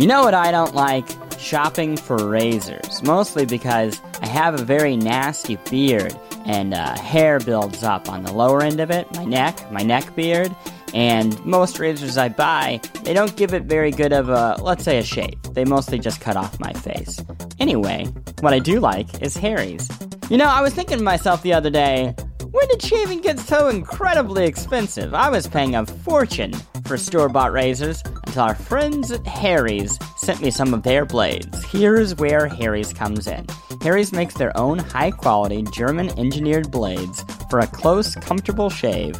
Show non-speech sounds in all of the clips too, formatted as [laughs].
You know what I don't like? Shopping for razors. Mostly because I have a very nasty beard and uh, hair builds up on the lower end of it, my neck, my neck beard. And most razors I buy, they don't give it very good of a, let's say, a shave. They mostly just cut off my face. Anyway, what I do like is Harry's. You know, I was thinking to myself the other day, when did shaving get so incredibly expensive? I was paying a fortune for store bought razors until our friends at Harry's sent me some of their blades. Here's where Harry's comes in. Harry's makes their own high quality German engineered blades for a close, comfortable shave,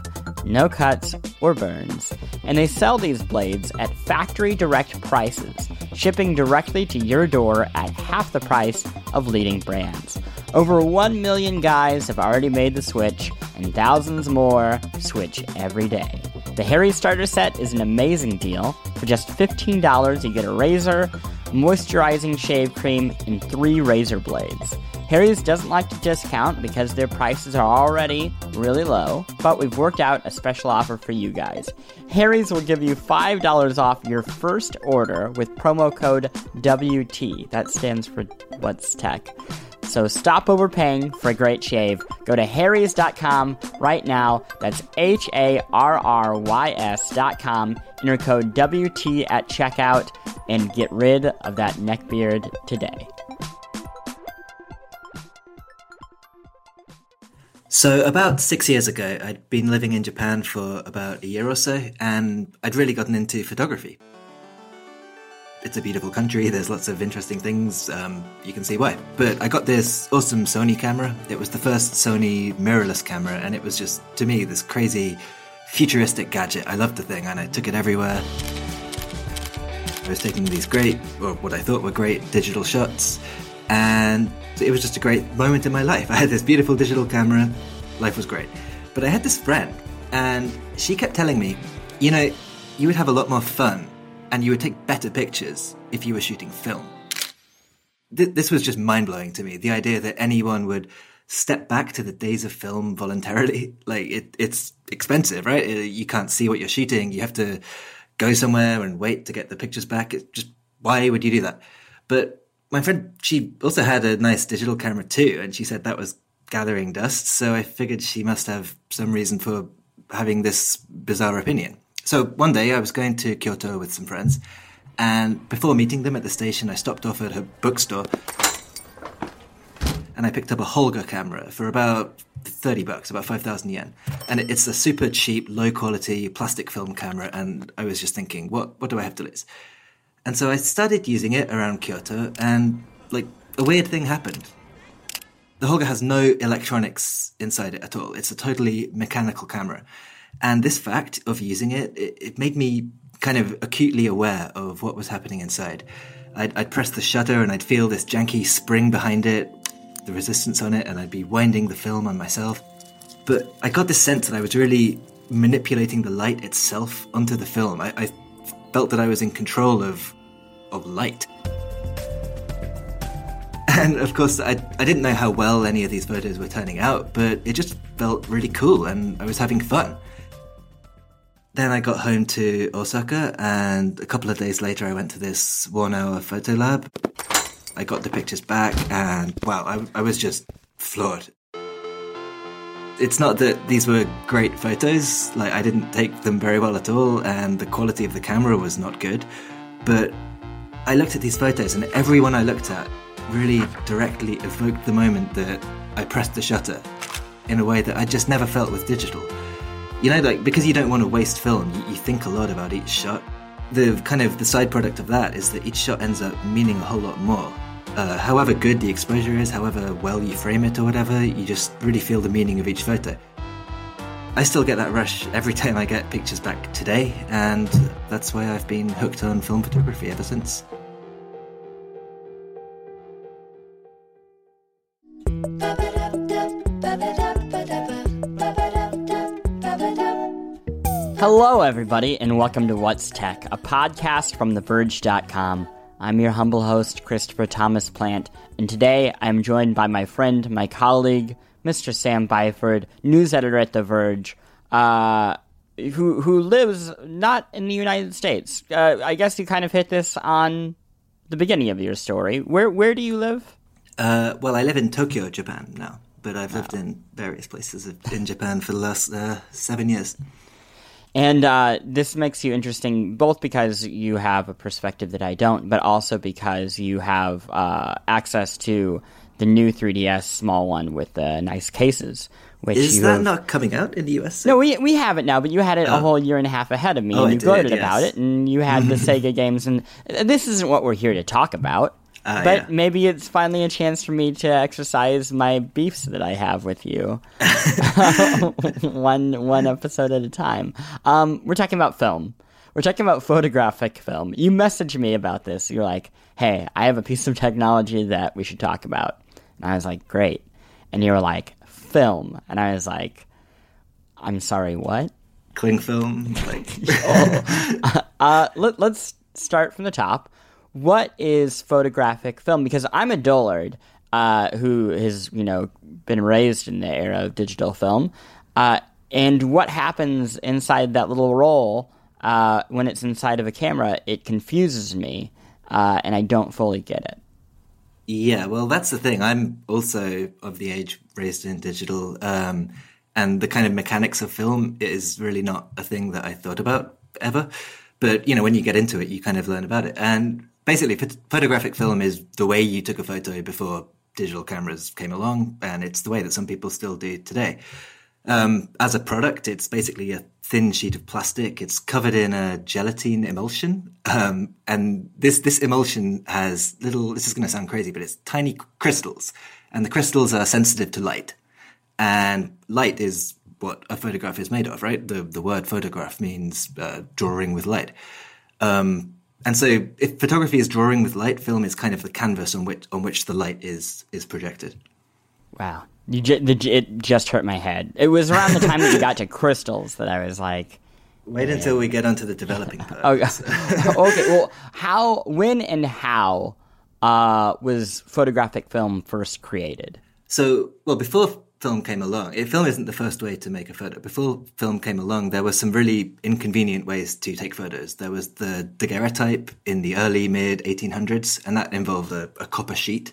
no cuts or burns. And they sell these blades at factory direct prices, shipping directly to your door at half the price of leading brands. Over 1 million guys have already made the switch, and thousands more switch every day. The Harry Starter Set is an amazing deal. For just $15, you get a razor, moisturizing shave cream, and three razor blades. Harry's doesn't like to discount because their prices are already really low, but we've worked out a special offer for you guys. Harry's will give you $5 off your first order with promo code WT. That stands for What's Tech. So stop overpaying for a great shave. Go to harrys.com right now. That's H A R R Y S.com. Enter code WT at checkout and get rid of that neck beard today. So, about six years ago, I'd been living in Japan for about a year or so, and I'd really gotten into photography. It's a beautiful country, there's lots of interesting things, um, you can see why. But I got this awesome Sony camera. It was the first Sony mirrorless camera, and it was just, to me, this crazy futuristic gadget. I loved the thing, and I took it everywhere. I was taking these great, or what I thought were great digital shots, and it was just a great moment in my life. I had this beautiful digital camera, life was great. But I had this friend, and she kept telling me, you know, you would have a lot more fun and you would take better pictures if you were shooting film. Th- this was just mind blowing to me. The idea that anyone would step back to the days of film voluntarily, [laughs] like it, it's expensive, right? Uh, you can't see what you're shooting. You have to go somewhere and wait to get the pictures back. It's just, why would you do that? But my friend, she also had a nice digital camera too, and she said that was gathering dust. So I figured she must have some reason for having this bizarre opinion. So one day I was going to Kyoto with some friends, and before meeting them at the station, I stopped off at a bookstore and I picked up a Holga camera for about 30 bucks, about 5,000 yen. And it's a super cheap, low quality plastic film camera. And I was just thinking, what, what do I have to lose? And so I started using it around Kyoto, and like a weird thing happened. The Holga has no electronics inside it at all. It's a totally mechanical camera. And this fact of using it, it, it made me kind of acutely aware of what was happening inside. I'd, I'd press the shutter and I'd feel this janky spring behind it, the resistance on it, and I'd be winding the film on myself. But I got this sense that I was really manipulating the light itself onto the film. I, I felt that I was in control of of light. [laughs] And of course, I, I didn't know how well any of these photos were turning out, but it just felt really cool and I was having fun. Then I got home to Osaka, and a couple of days later, I went to this one hour photo lab. I got the pictures back, and wow, I, I was just floored. It's not that these were great photos, like, I didn't take them very well at all, and the quality of the camera was not good, but I looked at these photos, and every one I looked at really directly evoked the moment that I pressed the shutter in a way that I just never felt with digital you know, like because you don't want to waste film, you, you, think a lot about each shot. The kind of the side product of that is that each shot ends up meaning a whole lot more. Uh, however good the exposure is, however well you frame it or whatever, you just really feel the meaning of each photo. I still get that rush every [laughs] time I get pictures back today, and that's why I've been hooked on film photography ever since. Hello, everybody, and welcome to What's Tech, a podcast from TheVerge.com. I'm your humble host, Christopher Thomas Plante, and today I'm joined by my friend, my colleague, Mr. Sam Byford, news editor at The Verge. Uh, who who lives not in the United States. Uh, I guess you kind of hit this on the beginning of your story. Where where do you live? Uh, well, I live in Tokyo, Japan now, but I've lived in various places in Japan for the last uh, seven years. And uh, this makes you interesting, both because you have a perspective that I don't, but also because you have uh, access to the new 3DS small one with the nice cases. Which Is that have... not coming out in the US? No, we we have it now, but you had it a whole year and a half ahead of me, Oh, and I you did, gloated yes. about it, and you had the [laughs] Sega games, and this isn't what we're here to talk about. Ah, but yeah. maybe it's finally a chance for me to exercise my beefs that I have with you, [laughs] one one episode at a time. Um, we're talking about film. We're talking about photographic film. You messaged me about this. You're like, "Hey, I have a piece of technology that we should talk about," and I was like, "Great," and you were like, "Film," and I was like, "I'm sorry, what?" Cling film, like [laughs] [laughs] Uh, let, let's start from the top. What is photographic film? Because I'm a dullard uh, who has, you know, been raised in the era of digital film. Uh, and what happens inside that little roll uh, when it's inside of a camera, it confuses me, uh, and I don't fully get it. Yeah, well, that's the thing. I'm also of the age raised in digital, um, and the kind of mechanics of film is really not a thing that I thought about ever. But you know, when you get into it, you kind of learn about it. And basically, phot- photographic film is the way you took a photo before digital cameras came along, and it's the way that some people still do today. Um, as a product, it's basically a thin sheet of plastic. It's covered in a gelatine emulsion, um, and this this emulsion has little. This is going to sound crazy, but it's tiny crystals, and the crystals are sensitive to light. And light is what a photograph is made of, right? The the word photograph means uh, drawing with light. Um, and so, if photography is drawing with light, film is kind of the canvas on which on which the light is is projected. Wow. You ju- the, it just hurt my head. It was around the time that you got to crystals that I was like, Wait until we get onto the developing part. Oh, [laughs] okay. Well, how, when, and how uh, was photographic film first created? So, well, before film came along, it, film isn't the first way to make a photo. Before film came along, there were some really inconvenient ways to take photos. There was the daguerreotype in the early mid 1800s, and that involved a, a copper sheet.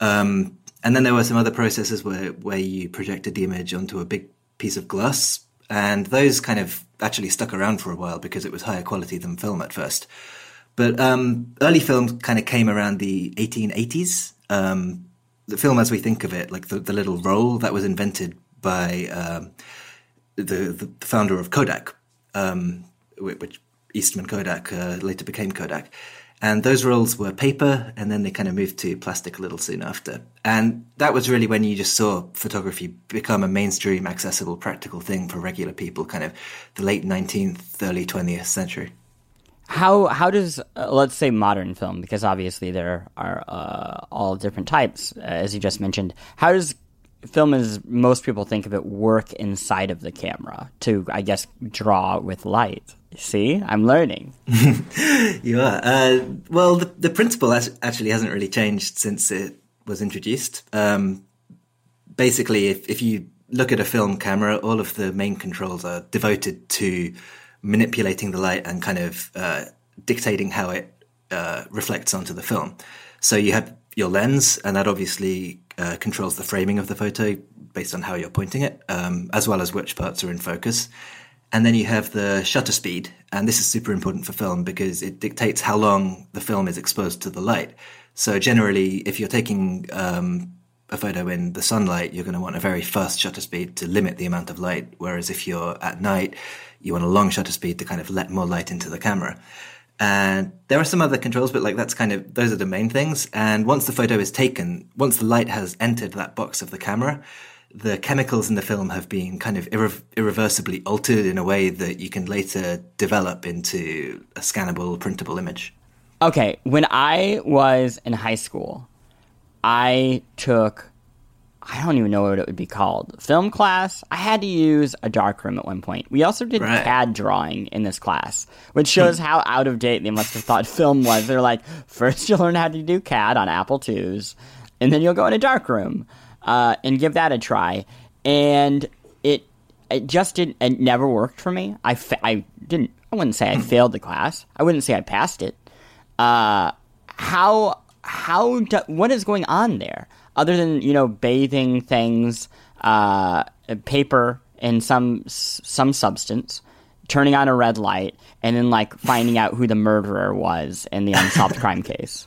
Um, and then there were some other processes where, where you projected the image onto a big piece of glass, and those kind of actually stuck around for a while because it was higher quality than film at first. But um, early film kind of came around the 1880s. Um, the film, as we think of it, like the, the little roll that was invented by um, the, the founder of Kodak, um, which Eastman Kodak uh, later became Kodak. And those rolls were paper, and then they kind of moved to plastic a little soon after. And that was really when you just saw photography become a mainstream, accessible, practical thing for regular people, kind of the late 19th, early 20th century. How how does uh, let's say modern film because obviously there are uh, all different types uh, as you just mentioned. How does film as most people think of it work inside of the camera to I guess draw with light? See, I'm learning. [laughs] You are. Uh, well, the, the principle actually hasn't really changed since it was introduced. Um, basically, if, if you look at a film camera, all of the main controls are devoted to manipulating the light and kind of uh, dictating how it uh, reflects onto the film. So you have your lens, and that obviously uh, controls the framing of the photo based on how you're pointing it, um, as well as which parts are in focus. And then you have the shutter speed, and this is super important for film because it dictates how long the film is exposed to the light. So generally, if you're taking um, a photo in the sunlight, you're going to want a very fast shutter speed to limit the amount of light. Whereas if you're at night, you want a long shutter speed to kind of let more light into the camera. And there are some other controls, but like that's kind of those are the main things. And once the photo is taken, once the light has entered that box of the camera, the chemicals in the film have been kind of irre- irreversibly altered in a way that you can later develop into a scannable, printable image. Okay, when I was in high school, I took I don't even know what it would be called. Film class. I had to use a darkroom at one point. We also did Right. CAD drawing in this class, which shows how out of date they must have thought [laughs] film was. They're like, first you'll learn how to do CAD on Apple IIs, and then you'll go in a darkroom uh, and give that a try. And it, it just didn't. It never worked for me. I fa- I didn't. I wouldn't say I Hmm. failed the class. I wouldn't say I passed it. Uh, how how do, what is going on there other than you know bathing things, uh, paper in some some substance, turning on a red light, and then like finding out who the murderer was in the unsolved [laughs] crime case.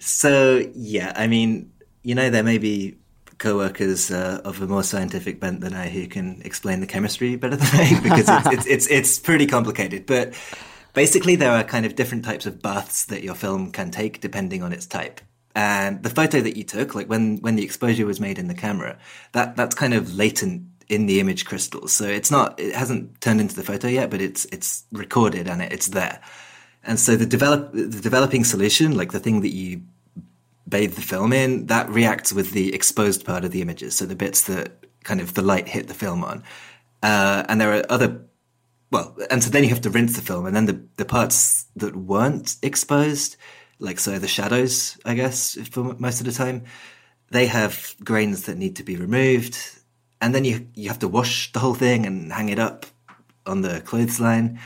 So yeah, I mean, you know, there may be co-workers uh, of a more scientific bent than I who can explain the chemistry better than I because it's, it's it's it's pretty complicated. But basically, there are kind of different types of baths that your film can take depending on its type. And the photo that you took, like when when the exposure was made in the camera, that that's kind of latent in the image crystals. So it's not it hasn't turned into the photo yet, but it's it's recorded and it, it's there. And so the develop the developing solution, like the thing that you bathe the film in, that reacts with the exposed part of the images. So the bits that kind of the light hit the film on. Uh, and there are other, well, and so then you have to rinse the film, and then the the parts that weren't exposed, like so the shadows, I guess, for most of the time, they have grains that need to be removed, and then you you have to wash the whole thing and hang it up on the clothesline,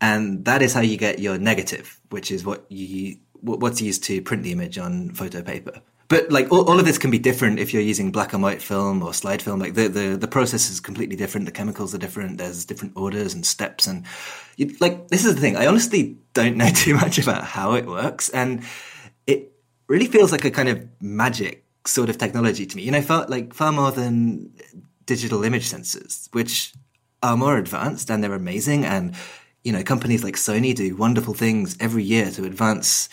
and that is how you get your negative, which is what you what's used to print the image on photo paper. But like all, all of this can be different if you're using black and white film or slide film. Like the, the, the process is completely different. The chemicals are different. There's different orders and steps. And you, like, this is the thing. I honestly don't know [laughs] too much about how it works. And it really feels like a kind of magic sort of technology to me. You know, far, like far more than digital image sensors, which are more advanced and they're amazing. And, you know, companies like Sony do wonderful things every year to advance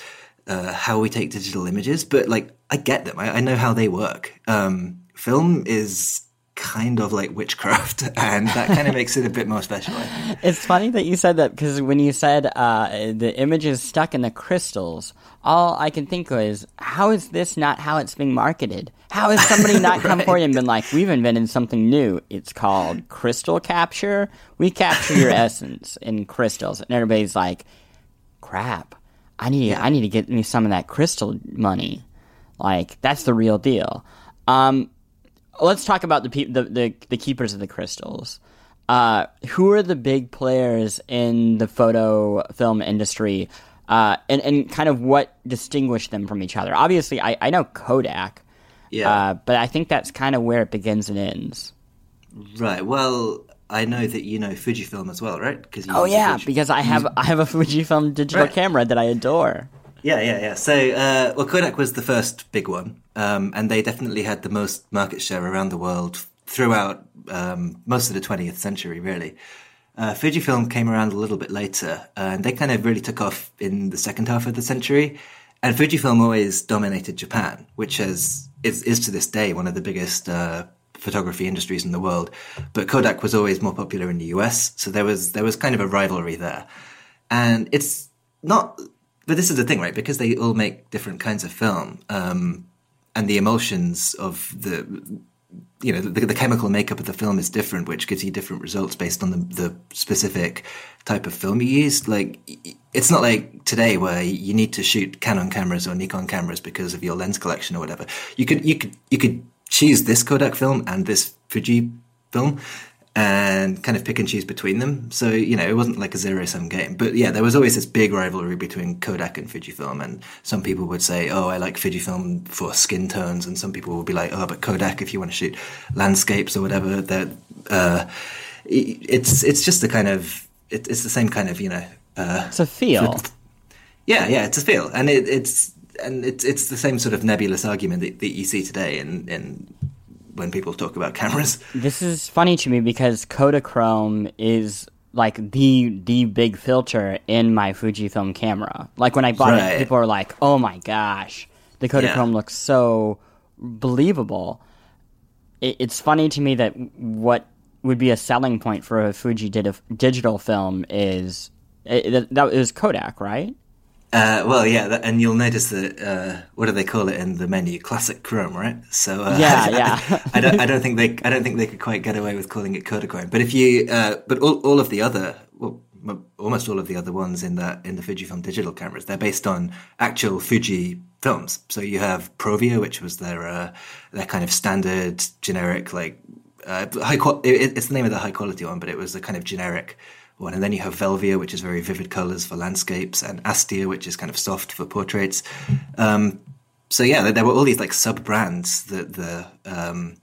uh, how we take digital images. But like, I get them. I, I know how they work. Um, film is kind of like witchcraft, [laughs] and that kind of makes it a bit more special. It's funny that you said that because when you said uh, the image is stuck in the crystals, all I can think of is how is this not how it's being marketed? How has somebody not [laughs] come forward and been like, we've invented something new? It's called crystal capture. We capture your [laughs] essence in crystals, and everybody's like, crap. I need I need to get me some of that crystal money. Like that's the real deal. Um, let's talk about the, pe- the the the keepers of the crystals. Uh, who are the big players in the photo film industry, uh, and and kind of what distinguish them from each other? Obviously, I, I know Kodak, Yeah. uh, but I think that's kind of where it begins and ends. Right. Well, I know that you know Fujifilm as well, right? Because Oh yeah, because I have I have a Fujifilm digital Right. camera that I adore. Yeah, yeah, yeah. So, uh, well, Kodak was the first big one, um, and they definitely had the most market share around the world throughout um, most of the 20th century, really. Uh, Fujifilm came around a little bit later, and they kind of really took off in the second half of the century. And Fujifilm always dominated Japan, which has is, is to this day one of the biggest uh, photography industries in the world. But Kodak was always more popular in the US, so there was there was kind of a rivalry there. And it's not but this is the thing, right? Because they all make different kinds of film, um, and the emulsions of the, you know, the, the chemical makeup of the film is different, which gives you different results based on the, the specific type of film you use. Like, it's not like today where you need to shoot Canon cameras or Nikon cameras because of your lens collection or whatever. You could, you could, you could choose this Kodak film and this Fuji film and kind of pick and choose between them. So, you know, it wasn't like a zero sum game. But yeah, there was always this big rivalry between Kodak and Fujifilm. And some people would say, oh, I like Fujifilm for skin tones. And some people would be like, oh, but Kodak if you want to shoot landscapes or whatever. That uh, it's it's just the kind of it, it's the same kind of you know uh, It's a feel. yeah yeah it's a feel and it, it's and it's it's the same sort of nebulous argument that, that you see today in in when people talk about cameras. [laughs] This is funny to me because Kodachrome is like the the big filter in my Fujifilm camera. Like when I bought Right. it, people are like, "Oh my gosh, the Kodachrome Yeah. looks so believable." It, it's funny to me that what would be a selling point for a Fuji did digital film is it, that, that was Kodak, right? Uh, well, yeah, that, and you'll notice that uh, what do they call it in the menu? Classic Chrome, right? So uh, Yeah, [laughs] I, yeah. I, don't, I don't think they, I don't think they could quite get away with calling it Kodachrome. But if you, uh, but all, all of the other, well, m- almost all of the other ones in that in the Fujifilm digital cameras, they're based on actual Fuji films. So you have Provia, which was their uh, their kind of standard generic like uh, high qual- it, it's the name of the high quality one, but it was a kind of generic one. And then you have Velvia, which is very vivid colors for landscapes, and Astia, which is kind of soft for portraits. Um, so yeah, there, were all these like sub brands that the um,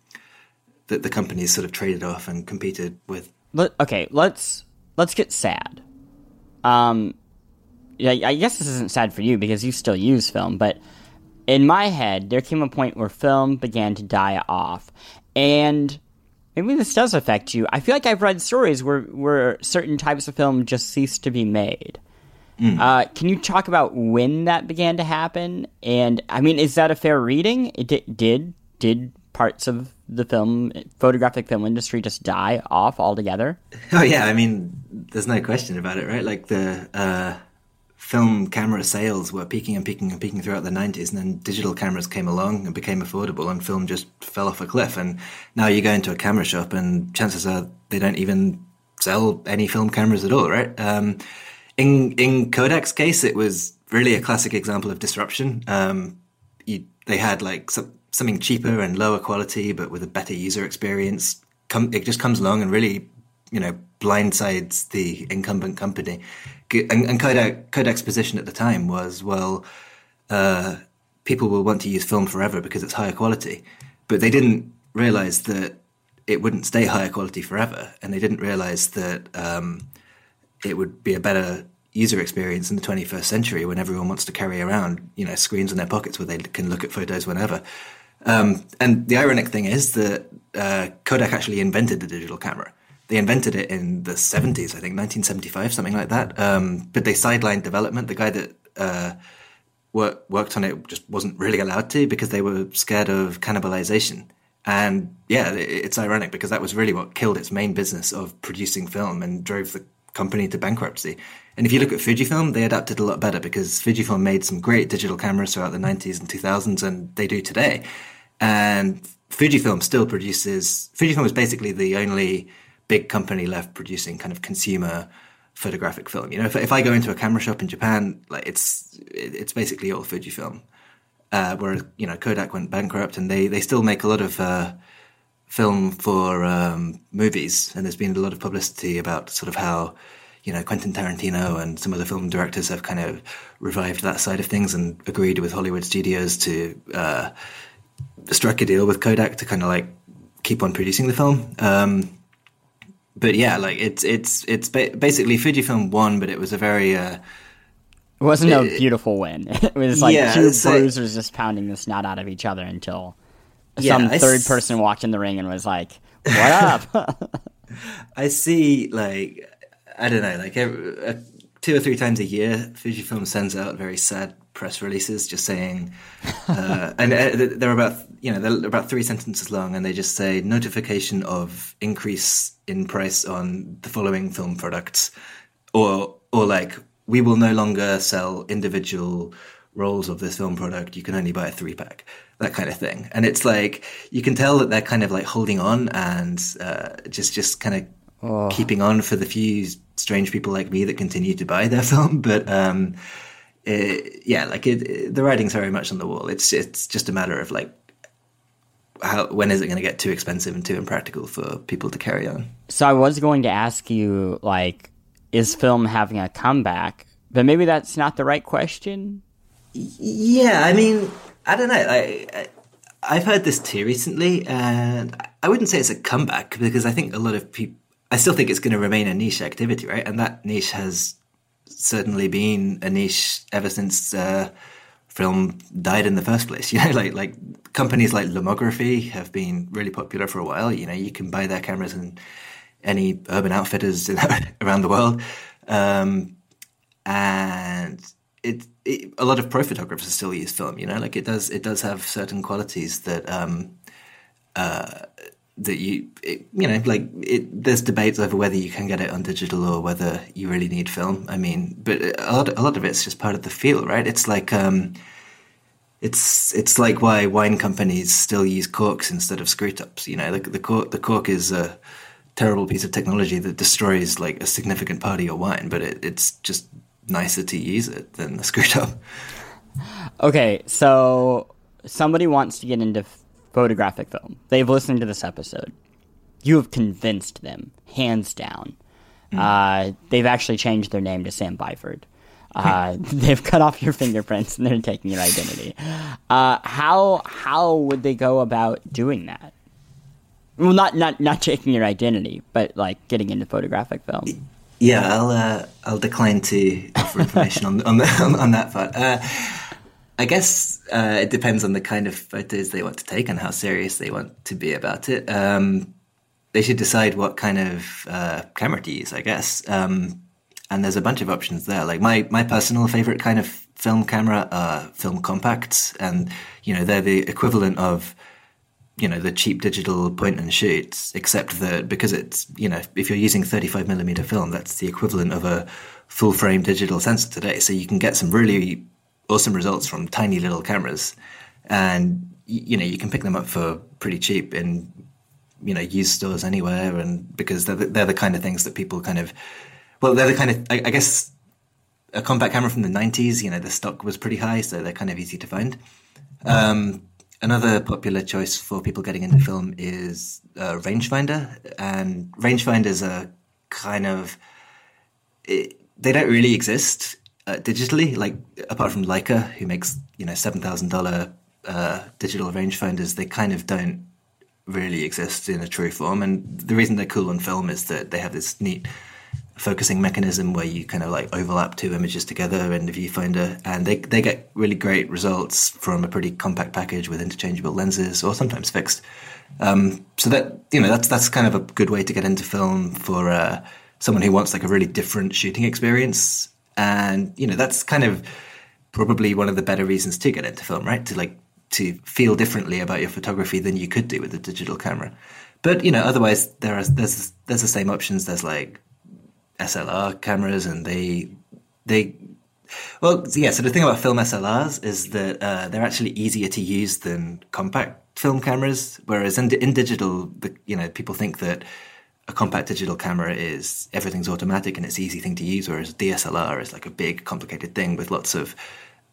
that the companies sort of traded off and competed with. Let, okay, let's let's get sad. Um, yeah, I guess this isn't sad for you because you still use film, but in my head, there came a point where film began to die off, and maybe this does affect you. I feel like I've read stories where where certain types of film just ceased to be made. Mm. Uh, can you talk about when that began to happen? And I mean, is that a fair reading? It did did, did parts of the film photographic film industry just die off altogether? Oh yeah, I mean, there's no question about it, right? Like the uh, film camera sales were peaking and peaking and peaking throughout the 90s, and then digital cameras came along and became affordable, and film just fell off a cliff. And now you go into a camera shop, and chances are they don't even sell any film cameras at all, right? Um, in in Kodak's case, it was really a classic example of disruption. Um, you, they had like some, something cheaper and lower quality, but with a better user experience. Come, it just comes along and really, you know, blindsides the incumbent company. And, and Kodak, Kodak's position at the time was, well, uh, people will want to use film forever because it's higher quality, but they didn't realize that it wouldn't stay higher quality forever, and they didn't realize that um, it would be a better user experience in the 21st century when everyone wants to carry around, you know, screens in their pockets where they can look at photos whenever. Um, and the ironic thing is that uh, Kodak actually invented the digital camera. They invented it in the 70s, I think, 1975, something like that. Um, but they sidelined development. The guy that uh, work, worked on it just wasn't really allowed to because they were scared of cannibalization. And yeah, it's ironic because that was really what killed its main business of producing film and drove the company to bankruptcy. And if you look at Fujifilm, they adapted a lot better because Fujifilm made some great digital cameras throughout the 90s and 2000s, and they do today. And Fujifilm still produces, Fujifilm is basically the only big company left producing kind of consumer photographic film. You know, if, if I go into a camera shop in Japan, like it's, it's basically all Fujifilm. Uh, whereas, you know, Kodak went bankrupt and they, they still make a lot of, uh, film for um, movies, and there's been a lot of publicity about sort of how you know Quentin Tarantino and some other film directors have kind of revived that side of things and agreed with Hollywood studios to uh, strike a deal with Kodak to kind of like keep on producing the film. Um, but yeah, like it's it's it's ba- basically Fujifilm won, but it was a very uh, it wasn't a beautiful win. [laughs] It was like yeah, two bruisers just pounding the snot out of each other until some yeah, third s- person walked in the ring and was like, "What up?" [laughs] [laughs] I see, like, I don't know, like every, uh, two or three times a year, Fujifilm sends out very sad press releases, just saying, uh, and uh, they're about you know they're about three sentences long, and they just say notification of increase in price on the following film products, or or like we will no longer sell individual rolls of this film product. You can only buy a three pack that kind of thing. And it's like you can tell that they're kind of like holding on and uh, just just kind of oh. keeping on for the few strange people like me that continue to buy their [laughs] film. But um, it, yeah, like it, it, the writing's very much on the wall. It's it's just a matter of like how when is it going to get too expensive and too impractical for people to carry on? So I was going to ask you like, is film having a comeback? But maybe that's not the right question. Yeah, I mean, I don't know. I, I have heard this too recently, and I wouldn't say it's a comeback because I think a lot of people. I still think it's going to remain a niche activity, right? And that niche has certainly been a niche ever since uh, film died in the first place. [laughs] You know, like like companies like Lomography have been really popular for a while. You know, you can buy their cameras in any urban outfitters [laughs] around the world, um, and it, it, a lot of pro photographers still use film. You know, like it does it does have certain qualities that um, uh, that you it, you know like it, there's debates over whether you can get it on digital or whether you really need film. I mean, but a lot a lot of it's just part of the feel, right? It's like um, it's it's like why wine companies still use corks instead of screw tops. You know, the the cork the cork is a terrible piece of technology that destroys like a significant part of your wine, but it, it's just nicer to use it than the screw top. Okay, so somebody wants to get into photographic film. They've listened to this episode. you have convinced them, hands down. Mm. Uh, they've actually changed their name to Sam Byford. Uh, [laughs] they've cut off your fingerprints and they're taking your identity. Uh, how how would they go about doing that? Well, not not not taking your identity, but like getting into photographic film. Yeah, I'll uh, I'll decline to offer information on on, the, on, [laughs] on that part. I guess uh, it depends on the kind of photos they want to take and how serious they want to be about it. Um, they should decide what kind of uh, camera to use, I guess. Um, and there's a bunch of options there. Like my my personal favorite kind of film camera are film compacts, and you know they're the equivalent of you know the cheap digital point and shoots, except that because it's you know if you're using 35 millimeter film, that's the equivalent of a full frame digital sensor today. So you can get some really awesome results from tiny little cameras, and you know you can pick them up for pretty cheap in you know used stores anywhere, and because they're the, they're the kind of things that people kind of well they're the kind of I, I guess a compact camera from the 90s you know the stock was pretty high so they're kind of easy to find. Um, another popular choice for people getting into film is a rangefinder and rangefinders are kind of it, they don't really exist uh, digitally like apart from leica who makes you know $7000 uh, digital rangefinders they kind of don't really exist in a true form. And the reason they're cool on film is that they have this neat focusing mechanism where you kind of like overlap two images together in the viewfinder. And they, they get really great results from a pretty compact package with interchangeable lenses or sometimes fixed. Um, so that you know that's that's kind of a good way to get into film for uh, someone who wants like a really different shooting experience and you know that's kind of probably one of the better reasons to get into film right to like to feel differently about your photography than you could do with a digital camera. But you know, otherwise there are there's there's the same options. There's like SLR cameras, and they they well yeah. So the thing about film SLRs is that uh, they're actually easier to use than compact film cameras. Whereas in, in digital, the, you know, people think that a compact digital camera is everything's automatic and it's an easy thing to use, whereas DSLR is like a big complicated thing with lots of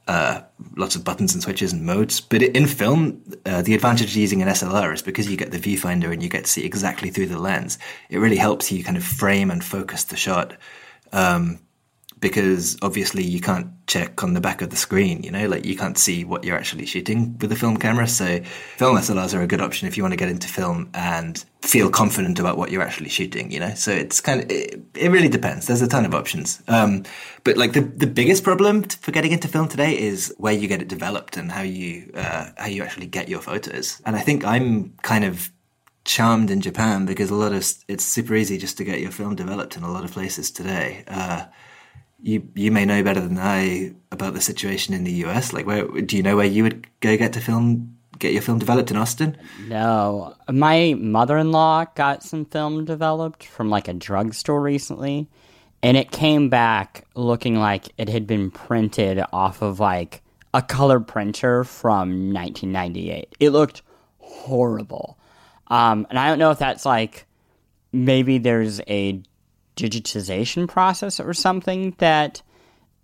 uh, lots of buttons and switches and modes. But in film, uh, the advantage of using an SLR is because you get the viewfinder and you get to see exactly through the lens. It really helps you kind of frame and focus the shot. Um, because obviously you can't check on the back of the screen, you know, like you can't see what you're actually shooting with a film camera. So film SLRs are a good option if you want to get into film and feel confident about what you're actually shooting, you know. So it's kind of it, it really depends. There's a ton of options. Um, but like the the biggest problem for getting into film today is where you get it developed and how you uh, how you actually get your photos. And I think I'm kind of charmed in Japan because a lot of it's super easy just to get your film developed in a lot of places today. Uh, you you may know better than I about the situation in the US. Like, where do you know where you would go get to film, get your film developed in Austin? No, my mother-in-law got some film developed from like a drugstore recently, and it came back looking like it had been printed off of like a color printer from 1998. It looked horrible, um, and I don't know if that's like maybe there's a digitization process or something that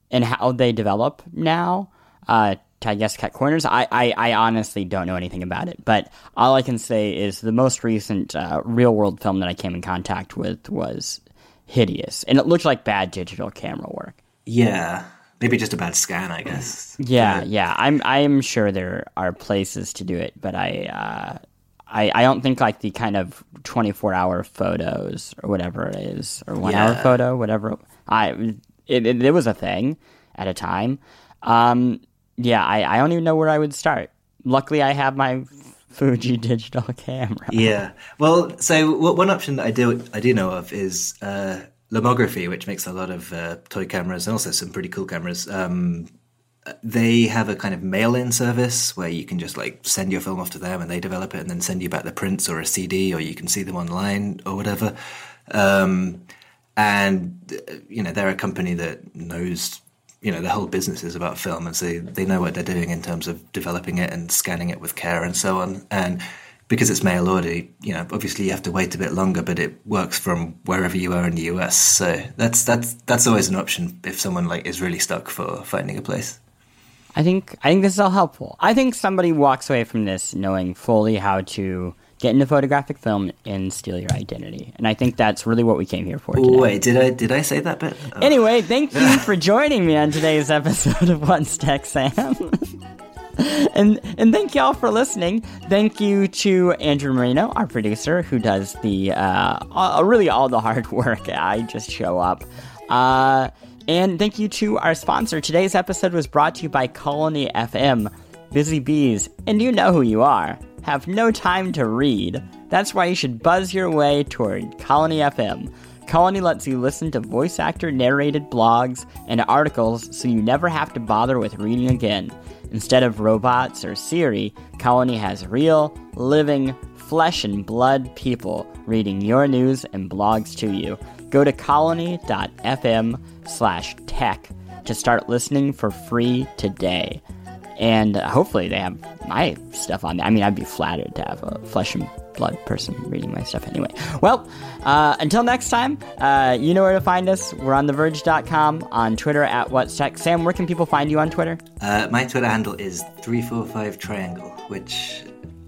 and how they develop now uh, I guess cut corners. I, I, I, honestly don't know anything about it, but all I can say is the most recent uh, real world film that I came in contact with was hideous, and it looked like bad digital camera work. Yeah, maybe just a bad scan, I guess. Yeah, yeah. I'm I'm sure there are places to do it, but I uh, I, I don't think like the kind of 24 hour photos or whatever it is or one yeah. hour photo whatever I it, it, it, was a thing at a time um, yeah I, I don't even know where I would start. Luckily I have my Fuji [laughs] digital camera. Yeah. Well so one option that I do I do know of is uh, Lomography which makes a lot of uh, toy cameras and also some pretty cool cameras. Um, they have a kind of mail-in service where you can just like send your film off to them and they develop it and then send you back the prints or a CD or you can see them online or whatever. Um, and you know they're a company that knows you know the whole business is about film and so they know what they're doing in terms of developing it and scanning it with care and so on. And because it's mail order you know obviously you have to wait a bit longer but it works from wherever you are in the US so that's that's that's always an option if someone like is really stuck for finding a place. I think I think this is all helpful. I think somebody walks away from this knowing fully how to get into photographic film and steal your identity. And I think that's really what we came here for today. Wait, did I did I say that bit? Oh. Anyway, thank you [laughs] for joining me on today's episode of What's Tech Sam. [laughs] and and thank y'all for listening. Thank you to Andrew Marino, our producer, who does the uh, really all the hard [laughs] work. I just show up. Uh, and thank you to our sponsor. Today's episode was brought to you by Colony FM. Busy bees, and you know who you are, have no time to read. That's why you should buzz your way toward Colony FM. Colony lets you listen to voice actor narrated blogs and articles so you never have to bother with reading again. Instead of robots or Siri, Colony has real, living, flesh and blood people reading your news and blogs to you. Go to colony.fm slash tech to start listening for free today. And hopefully they have my stuff on there. I mean, I'd be flattered to have a flesh and blood person reading my stuff anyway. Well, uh, until next time, uh, you know where to find us. We're on TheVerge.com, on Twitter at What's Tech. Sam, where can people find you on Twitter? Uh, my Twitter handle is 345triangle, which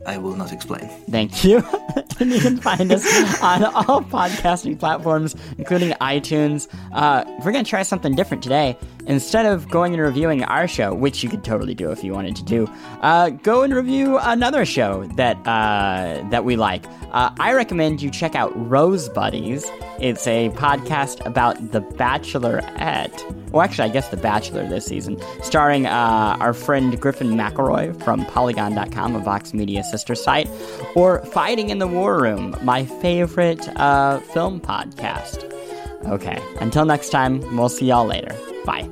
I will not explain. Thank you. and [laughs] you can find us on all podcasting platforms, including iTunes. Uh, we're going to try something different today. Instead of going and reviewing our show, which you could totally do if you wanted to do, uh, go and review another show that uh, that we like. Uh, I recommend you check out Rose Buddies. It's a podcast about The Bachelorette. Well, actually, I guess The Bachelor this season, starring uh, our friend Griffin McElroy from Polygon.com, a Vox Media sister site, or Fighting in the War Room, my favorite uh, film podcast. Okay, until next time, we'll see y'all later. Bye.